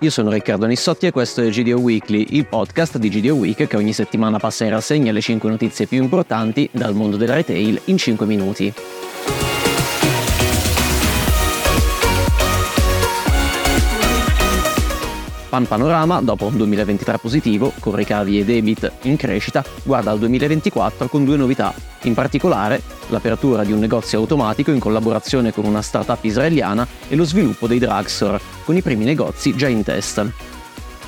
io sono Riccardo Nissotti e questo è GDO Weekly, il podcast di GDO Week che ogni settimana passa in rassegna le 5 notizie più importanti dal mondo del retail in 5 minuti. Pan Panorama, dopo un 2023 positivo, con ricavi e debit in crescita, guarda al 2024 con due novità. In particolare, l'apertura di un negozio automatico in collaborazione con una startup israeliana e lo sviluppo dei drugstore, con i primi negozi già in test.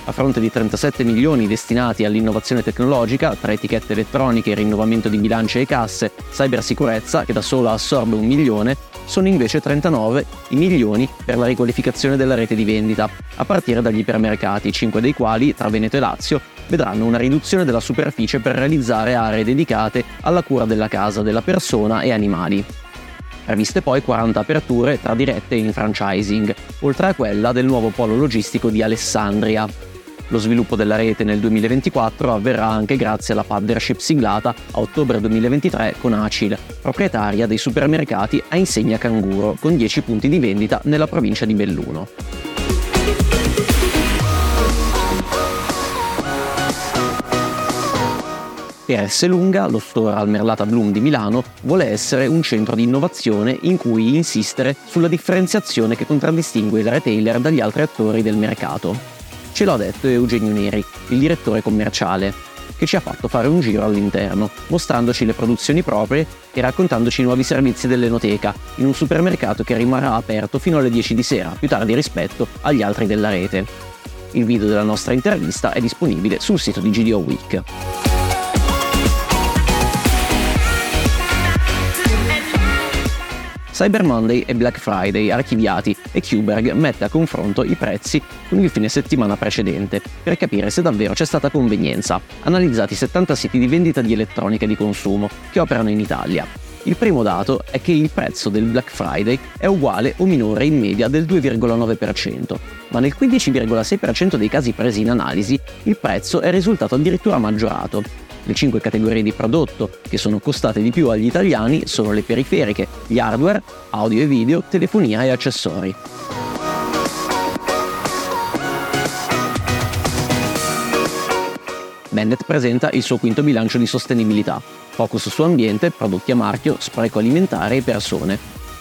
A fronte di 37 milioni destinati all'innovazione tecnologica, tra etichette elettroniche, rinnovamento di bilance e casse, cybersicurezza, che da sola assorbe un milione, sono invece 39 i milioni per la riqualificazione della rete di vendita, a partire dagli ipermercati, 5 dei quali, tra Veneto e Lazio, vedranno una riduzione della superficie per realizzare aree dedicate alla cura della casa, della persona e animali. Previste poi 40 aperture tra dirette e in franchising, oltre a quella del nuovo polo logistico di Alessandria, lo sviluppo della rete nel 2024 avverrà anche grazie alla partnership siglata a ottobre 2023 con Acil, proprietaria dei supermercati a insegna Canguro, con 10 punti di vendita nella provincia di Belluno. Per Esselunga, lo store al Merlata Bloom di Milano, vuole essere un centro di innovazione in cui insistere sulla differenziazione che contraddistingue il retailer dagli altri attori del mercato. Ce l'ha detto Eugenio Neri, il direttore commerciale, che ci ha fatto fare un giro all'interno, mostrandoci le produzioni proprie e raccontandoci i nuovi servizi dell'Enoteca, in un supermercato che rimarrà aperto fino alle 10 di sera, più tardi rispetto agli altri della rete. Il video della nostra intervista è disponibile sul sito di GDO Week. Cyber Monday e Black Friday archiviati e Kuberg mette a confronto i prezzi con il fine settimana precedente per capire se davvero c'è stata convenienza. Analizzati 70 siti di vendita di elettronica di consumo che operano in Italia. Il primo dato è che il prezzo del Black Friday è uguale o minore in media del 2,9%, ma nel 15,6% dei casi presi in analisi il prezzo è risultato addirittura maggiorato, le cinque categorie di prodotto che sono costate di più agli italiani sono le periferiche, gli hardware, audio e video, telefonia e accessori. Bennett presenta il suo quinto bilancio di sostenibilità, focus su ambiente, prodotti a marchio, spreco alimentare e persone.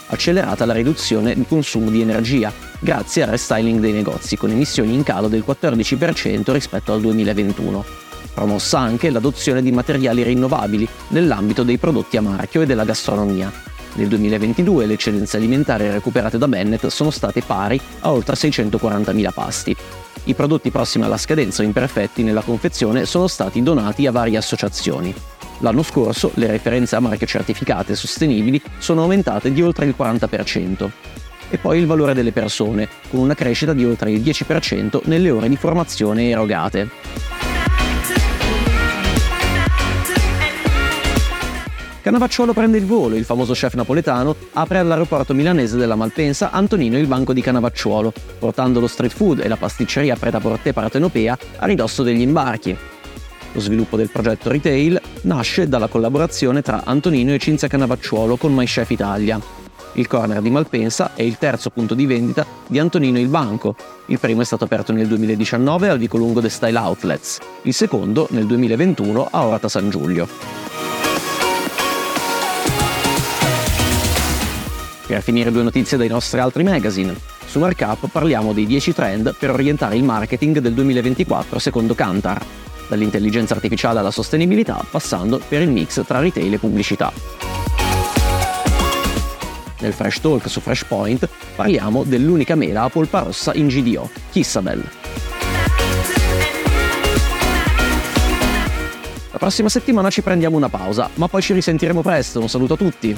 Accelerata la riduzione di consumo di energia, grazie al restyling dei negozi, con emissioni in calo del 14% rispetto al 2021 promossa anche l'adozione di materiali rinnovabili nell'ambito dei prodotti a marchio e della gastronomia. Nel 2022 le eccedenze alimentari recuperate da Bennett sono state pari a oltre 640.000 pasti. I prodotti prossimi alla scadenza o imperfetti nella confezione sono stati donati a varie associazioni. L'anno scorso le referenze a marche certificate sostenibili sono aumentate di oltre il 40%. E poi il valore delle persone, con una crescita di oltre il 10% nelle ore di formazione erogate. Canavacciuolo prende il volo, il famoso chef napoletano apre all'aeroporto milanese della Malpensa Antonino il banco di Canavacciuolo, portando lo street food e la pasticceria pret-à-porter partenopea a ridosso degli imbarchi. Lo sviluppo del progetto retail nasce dalla collaborazione tra Antonino e Cinzia Canavacciuolo con MyChef Italia. Il corner di Malpensa è il terzo punto di vendita di Antonino il Banco. Il primo è stato aperto nel 2019 al Vicolungo The Style Outlets, il secondo nel 2021 a Orata San Giulio. Per finire due notizie dai nostri altri magazine. Su Markup parliamo dei 10 trend per orientare il marketing del 2024 secondo Kantar, dall'intelligenza artificiale alla sostenibilità passando per il mix tra retail e pubblicità. Nel Fresh Talk su Freshpoint parliamo dell'unica mela a polpa rossa in GDO, Kissabel. La prossima settimana ci prendiamo una pausa, ma poi ci risentiremo presto. Un saluto a tutti!